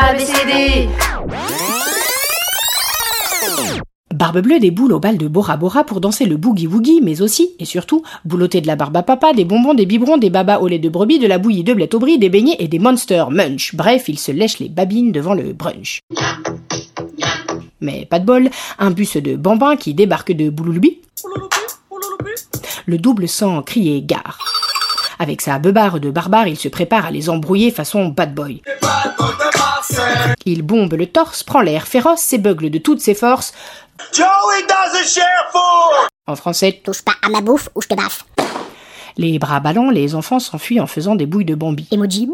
ABCD Barbe bleue des boules au bal de Bora Bora pour danser le boogie woogie, mais aussi, et surtout, boulotter de la barbe à papa, des bonbons, des biberons, des babas au lait de brebis, de la bouillie de blé au brie, des beignets et des monsters munch. Bref, il se lèche les babines devant le brunch. Mais pas de bol, un bus de bambins qui débarque de Boulouloubi. Le double sans crier gare. Avec sa beubare de barbare, il se prépare à les embrouiller façon bad boy. Il bombe le torse, prend l'air féroce, s'ébeugle de toutes ses forces. Joey doesn't share food! En français, Touche pas à ma bouffe ou je te baffe. les bras ballants, les enfants s'enfuient en faisant des bouilles de Bambi. Emoji.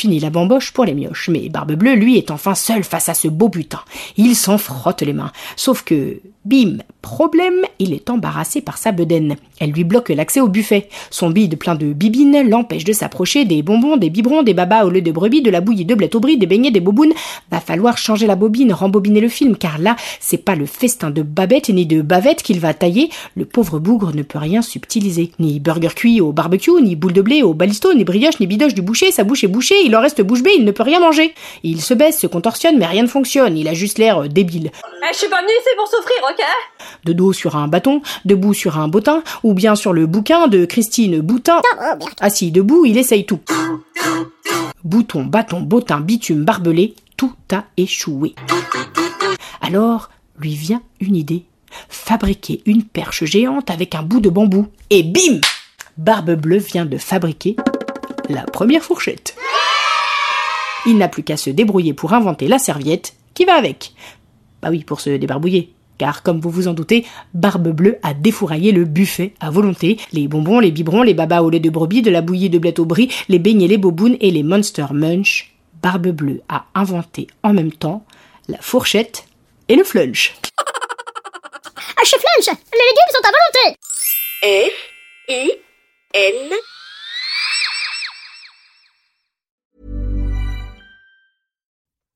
Fini la bamboche pour les mioches, mais Barbe Bleue, lui, est enfin seul face à ce beau butin. Il s'en frotte les mains. Sauf que, bim, problème, il est embarrassé par sa bedaine. Elle lui bloque l'accès au buffet. Son bide plein de bibines l'empêche de s'approcher des bonbons, des biberons, des babas au lait de brebis, de la bouillie de blé au brie, des beignets, des bobounes. Va falloir changer la bobine, rembobiner le film, car là, c'est pas le festin de Babette ni de Bavette qu'il va tailler. Le pauvre bougre ne peut rien subtiliser. Ni burger cuit au barbecue, ni boule de blé au balisto, ni brioche, ni bidoche du boucher, sa bouche est bouchée, il en reste bouche bée, il ne peut rien manger. Il se baisse, se contorsionne, mais rien ne fonctionne, il a juste l'air débile. Eh, je suis pas venue ici pour souffrir, ok? De dos sur un bâton, debout sur un bottin, ou bien sur le bouquin de Christine Boutin. Assis debout, il essaye tout. Bouton, bâton, bottin, bitume, barbelé, tout a échoué. Alors, lui vient une idée. Fabriquer une perche géante avec un bout de bambou. Et bim Barbe Bleue vient de fabriquer la première fourchette. Il n'a plus qu'à se débrouiller pour inventer la serviette qui va avec. Bah oui, pour se débarbouiller. Car, comme vous vous en doutez, Barbe Bleue a défouraillé le buffet à volonté. Les bonbons, les biberons, les babas au lait de brebis, de la bouillie de blé au brie, les beignets, les bobounes et les Monster Munch. Barbe Bleue a inventé en même temps la fourchette et le flunch. Ah, chez Flunch, les légumes sont à volonté. F,